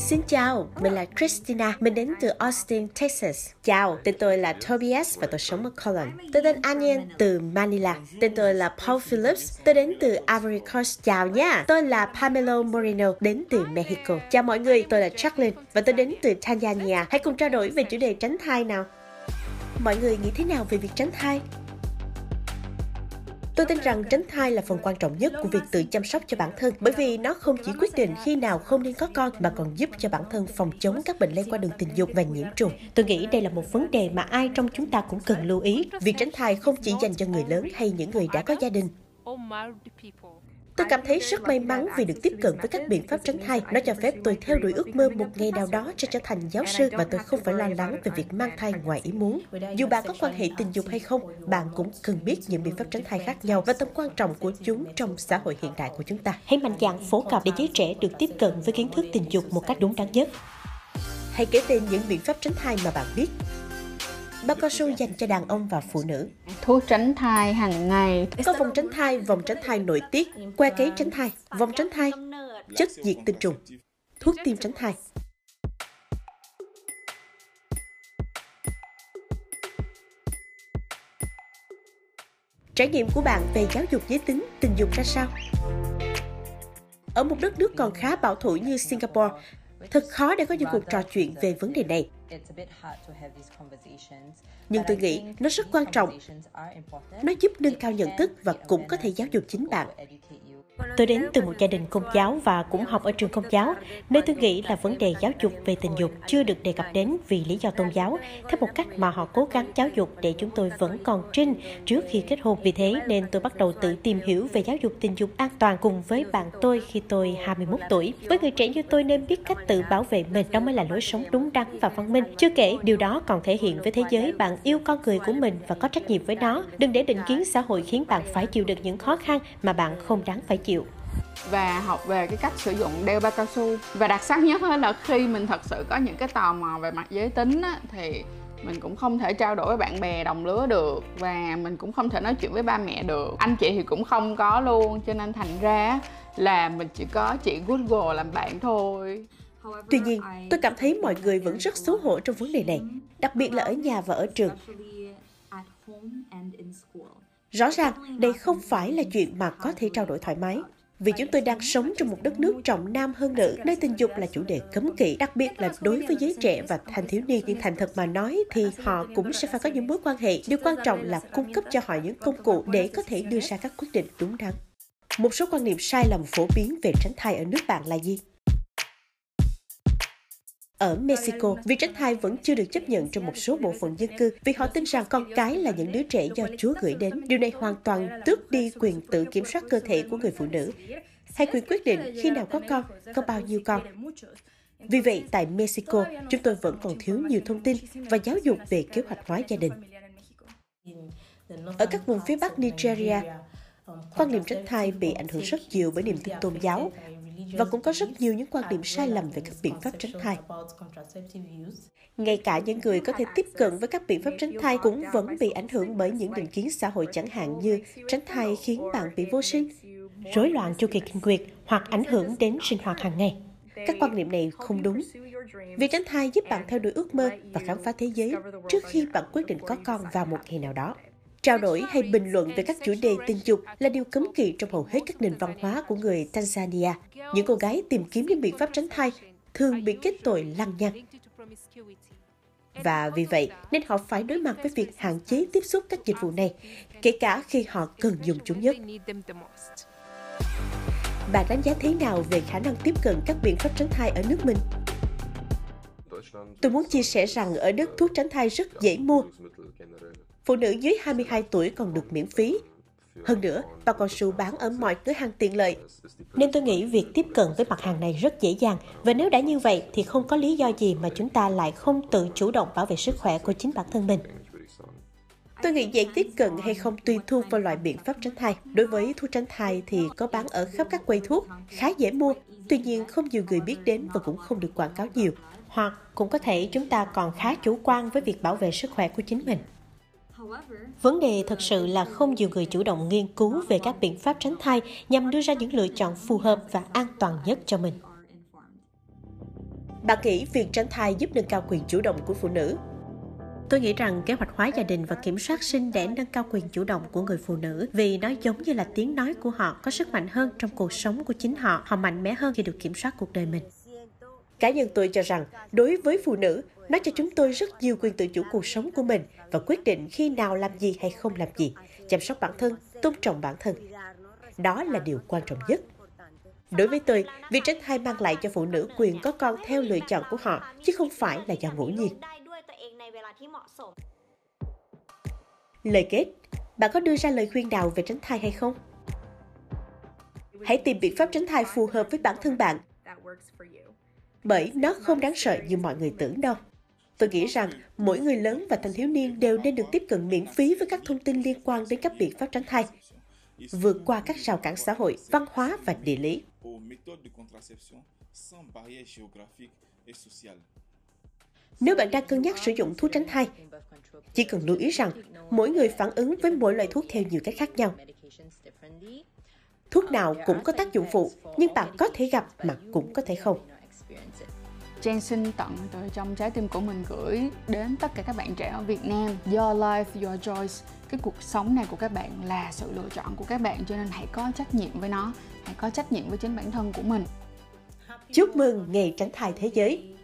Xin chào, mình là Christina, mình đến từ Austin, Texas. Chào, tên tôi là Tobias và tôi sống ở Cologne. Tôi tên Anian từ Manila. Tên tôi là Paul Phillips, tôi đến từ Ivory Coast. Chào nha, tôi là Pamelo Moreno, đến từ Mexico. Chào mọi người, tôi là Jacqueline và tôi đến từ Tanzania. Hãy cùng trao đổi về chủ đề tránh thai nào. Mọi người nghĩ thế nào về việc tránh thai? Tôi tin rằng tránh thai là phần quan trọng nhất của việc tự chăm sóc cho bản thân, bởi vì nó không chỉ quyết định khi nào không nên có con, mà còn giúp cho bản thân phòng chống các bệnh lây qua đường tình dục và nhiễm trùng. Tôi nghĩ đây là một vấn đề mà ai trong chúng ta cũng cần lưu ý. Việc tránh thai không chỉ dành cho người lớn hay những người đã có gia đình. Tôi cảm thấy rất may mắn vì được tiếp cận với các biện pháp tránh thai. Nó cho phép tôi theo đuổi ước mơ một ngày nào đó cho trở thành giáo sư và tôi không phải lo lắng về việc mang thai ngoài ý muốn. Dù bạn có quan hệ tình dục hay không, bạn cũng cần biết những biện pháp tránh thai khác nhau và tầm quan trọng của chúng trong xã hội hiện đại của chúng ta. Hãy mạnh dạn phổ cập để giới trẻ được tiếp cận với kiến thức tình dục một cách đúng đắn nhất. Hãy kể tên những biện pháp tránh thai mà bạn biết bao cao su dành cho đàn ông và phụ nữ. Thuốc tránh thai hàng ngày. Có vòng tránh thai, vòng tránh thai nội tiết, que cấy tránh thai, vòng tránh thai, chất diệt tinh trùng, thuốc tiêm tránh thai. Trải nghiệm của bạn về giáo dục giới tính, tình dục ra sao? Ở một đất nước còn khá bảo thủ như Singapore, thật khó để có những cuộc trò chuyện về vấn đề này. Nhưng tôi nghĩ nó rất quan trọng. Nó giúp nâng cao nhận thức và cũng có thể giáo dục chính bạn. Tôi đến từ một gia đình công giáo và cũng học ở trường công giáo, nơi tôi nghĩ là vấn đề giáo dục về tình dục chưa được đề cập đến vì lý do tôn giáo, theo một cách mà họ cố gắng giáo dục để chúng tôi vẫn còn trinh trước khi kết hôn. Vì thế nên tôi bắt đầu tự tìm hiểu về giáo dục tình dục an toàn cùng với bạn tôi khi tôi 21 tuổi. Với người trẻ như tôi nên biết cách tự bảo vệ mình, đó mới là lối sống đúng đắn và văn minh. Chưa kể, điều đó còn thể hiện với thế giới. Bạn yêu con người của mình và có trách nhiệm với nó. Đừng để định kiến xã hội khiến bạn phải chịu được những khó khăn mà bạn không đáng phải chịu. Và học về cái cách sử dụng đeo bao cao su. Và đặc sắc nhất là khi mình thật sự có những cái tò mò về mặt giới tính á, thì mình cũng không thể trao đổi với bạn bè đồng lứa được. Và mình cũng không thể nói chuyện với ba mẹ được. Anh chị thì cũng không có luôn. Cho nên thành ra là mình chỉ có chị Google làm bạn thôi. Tuy nhiên, tôi cảm thấy mọi người vẫn rất xấu hổ trong vấn đề này, đặc biệt là ở nhà và ở trường. Rõ ràng, đây không phải là chuyện mà có thể trao đổi thoải mái. Vì chúng tôi đang sống trong một đất nước trọng nam hơn nữ, nơi tình dục là chủ đề cấm kỵ, đặc biệt là đối với giới trẻ và thanh thiếu niên. Nhưng thành thật mà nói thì họ cũng sẽ phải có những mối quan hệ. Điều quan trọng là cung cấp cho họ những công cụ để có thể đưa ra các quyết định đúng đắn. Một số quan niệm sai lầm phổ biến về tránh thai ở nước bạn là gì? Ở Mexico, việc tránh thai vẫn chưa được chấp nhận trong một số bộ phận dân cư vì họ tin rằng con cái là những đứa trẻ do Chúa gửi đến. Điều này hoàn toàn tước đi quyền tự kiểm soát cơ thể của người phụ nữ hay quyền quyết định khi nào có con, có bao nhiêu con. Vì vậy, tại Mexico, chúng tôi vẫn còn thiếu nhiều thông tin và giáo dục về kế hoạch hóa gia đình. Ở các vùng phía Bắc Nigeria, quan niệm tránh thai bị ảnh hưởng rất nhiều bởi niềm tin tôn giáo và cũng có rất nhiều những quan điểm sai lầm về các biện pháp tránh thai. Ngay cả những người có thể tiếp cận với các biện pháp tránh thai cũng vẫn bị ảnh hưởng bởi những định kiến xã hội chẳng hạn như tránh thai khiến bạn bị vô sinh, rối loạn chu kỳ kinh nguyệt hoặc ảnh hưởng đến sinh hoạt hàng ngày. Các quan niệm này không đúng. Việc tránh thai giúp bạn theo đuổi ước mơ và khám phá thế giới trước khi bạn quyết định có con vào một ngày nào đó. Trao đổi hay bình luận về các chủ đề tình dục là điều cấm kỵ trong hầu hết các nền văn hóa của người Tanzania. Những cô gái tìm kiếm những biện pháp tránh thai thường bị kết tội lăng nhăng. Và vì vậy nên họ phải đối mặt với việc hạn chế tiếp xúc các dịch vụ này, kể cả khi họ cần dùng chúng nhất. Bạn đánh giá thế nào về khả năng tiếp cận các biện pháp tránh thai ở nước mình? Tôi muốn chia sẻ rằng ở Đức thuốc tránh thai rất dễ mua phụ nữ dưới 22 tuổi còn được miễn phí. Hơn nữa, bao cao su bán ở mọi cửa hàng tiện lợi. Nên tôi nghĩ việc tiếp cận với mặt hàng này rất dễ dàng. Và nếu đã như vậy thì không có lý do gì mà chúng ta lại không tự chủ động bảo vệ sức khỏe của chính bản thân mình. Tôi nghĩ dạy tiếp cận hay không tùy thuộc vào loại biện pháp tránh thai. Đối với thuốc tránh thai thì có bán ở khắp các quầy thuốc, khá dễ mua. Tuy nhiên không nhiều người biết đến và cũng không được quảng cáo nhiều. Hoặc cũng có thể chúng ta còn khá chủ quan với việc bảo vệ sức khỏe của chính mình. Vấn đề thật sự là không nhiều người chủ động nghiên cứu về các biện pháp tránh thai nhằm đưa ra những lựa chọn phù hợp và an toàn nhất cho mình. Bạn nghĩ việc tránh thai giúp nâng cao quyền chủ động của phụ nữ? Tôi nghĩ rằng kế hoạch hóa gia đình và kiểm soát sinh để nâng cao quyền chủ động của người phụ nữ vì nó giống như là tiếng nói của họ có sức mạnh hơn trong cuộc sống của chính họ. Họ mạnh mẽ hơn khi được kiểm soát cuộc đời mình. Cá nhân tôi cho rằng, đối với phụ nữ, nó cho chúng tôi rất nhiều quyền tự chủ cuộc sống của mình và quyết định khi nào làm gì hay không làm gì, chăm sóc bản thân, tôn trọng bản thân. Đó là điều quan trọng nhất. Đối với tôi, việc tránh thai mang lại cho phụ nữ quyền có con theo lựa chọn của họ, chứ không phải là do ngẫu nhiên. Lời kết, bạn có đưa ra lời khuyên nào về tránh thai hay không? Hãy tìm biện pháp tránh thai phù hợp với bản thân bạn. Bởi nó không đáng sợ như mọi người tưởng đâu. Tôi nghĩ rằng mỗi người lớn và thanh thiếu niên đều nên được tiếp cận miễn phí với các thông tin liên quan đến các biện pháp tránh thai, vượt qua các rào cản xã hội, văn hóa và địa lý. Nếu bạn đang cân nhắc sử dụng thuốc tránh thai, chỉ cần lưu ý rằng mỗi người phản ứng với mỗi loại thuốc theo nhiều cách khác nhau. Thuốc nào cũng có tác dụng phụ, nhưng bạn có thể gặp mà cũng có thể không. Trang xin tận từ trong trái tim của mình gửi đến tất cả các bạn trẻ ở Việt Nam Your life, your choice Cái cuộc sống này của các bạn là sự lựa chọn của các bạn Cho nên hãy có trách nhiệm với nó Hãy có trách nhiệm với chính bản thân của mình. Chúc mừng Ngày Tránh Thai Thế Giới.